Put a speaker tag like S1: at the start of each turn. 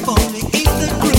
S1: if only Ethan.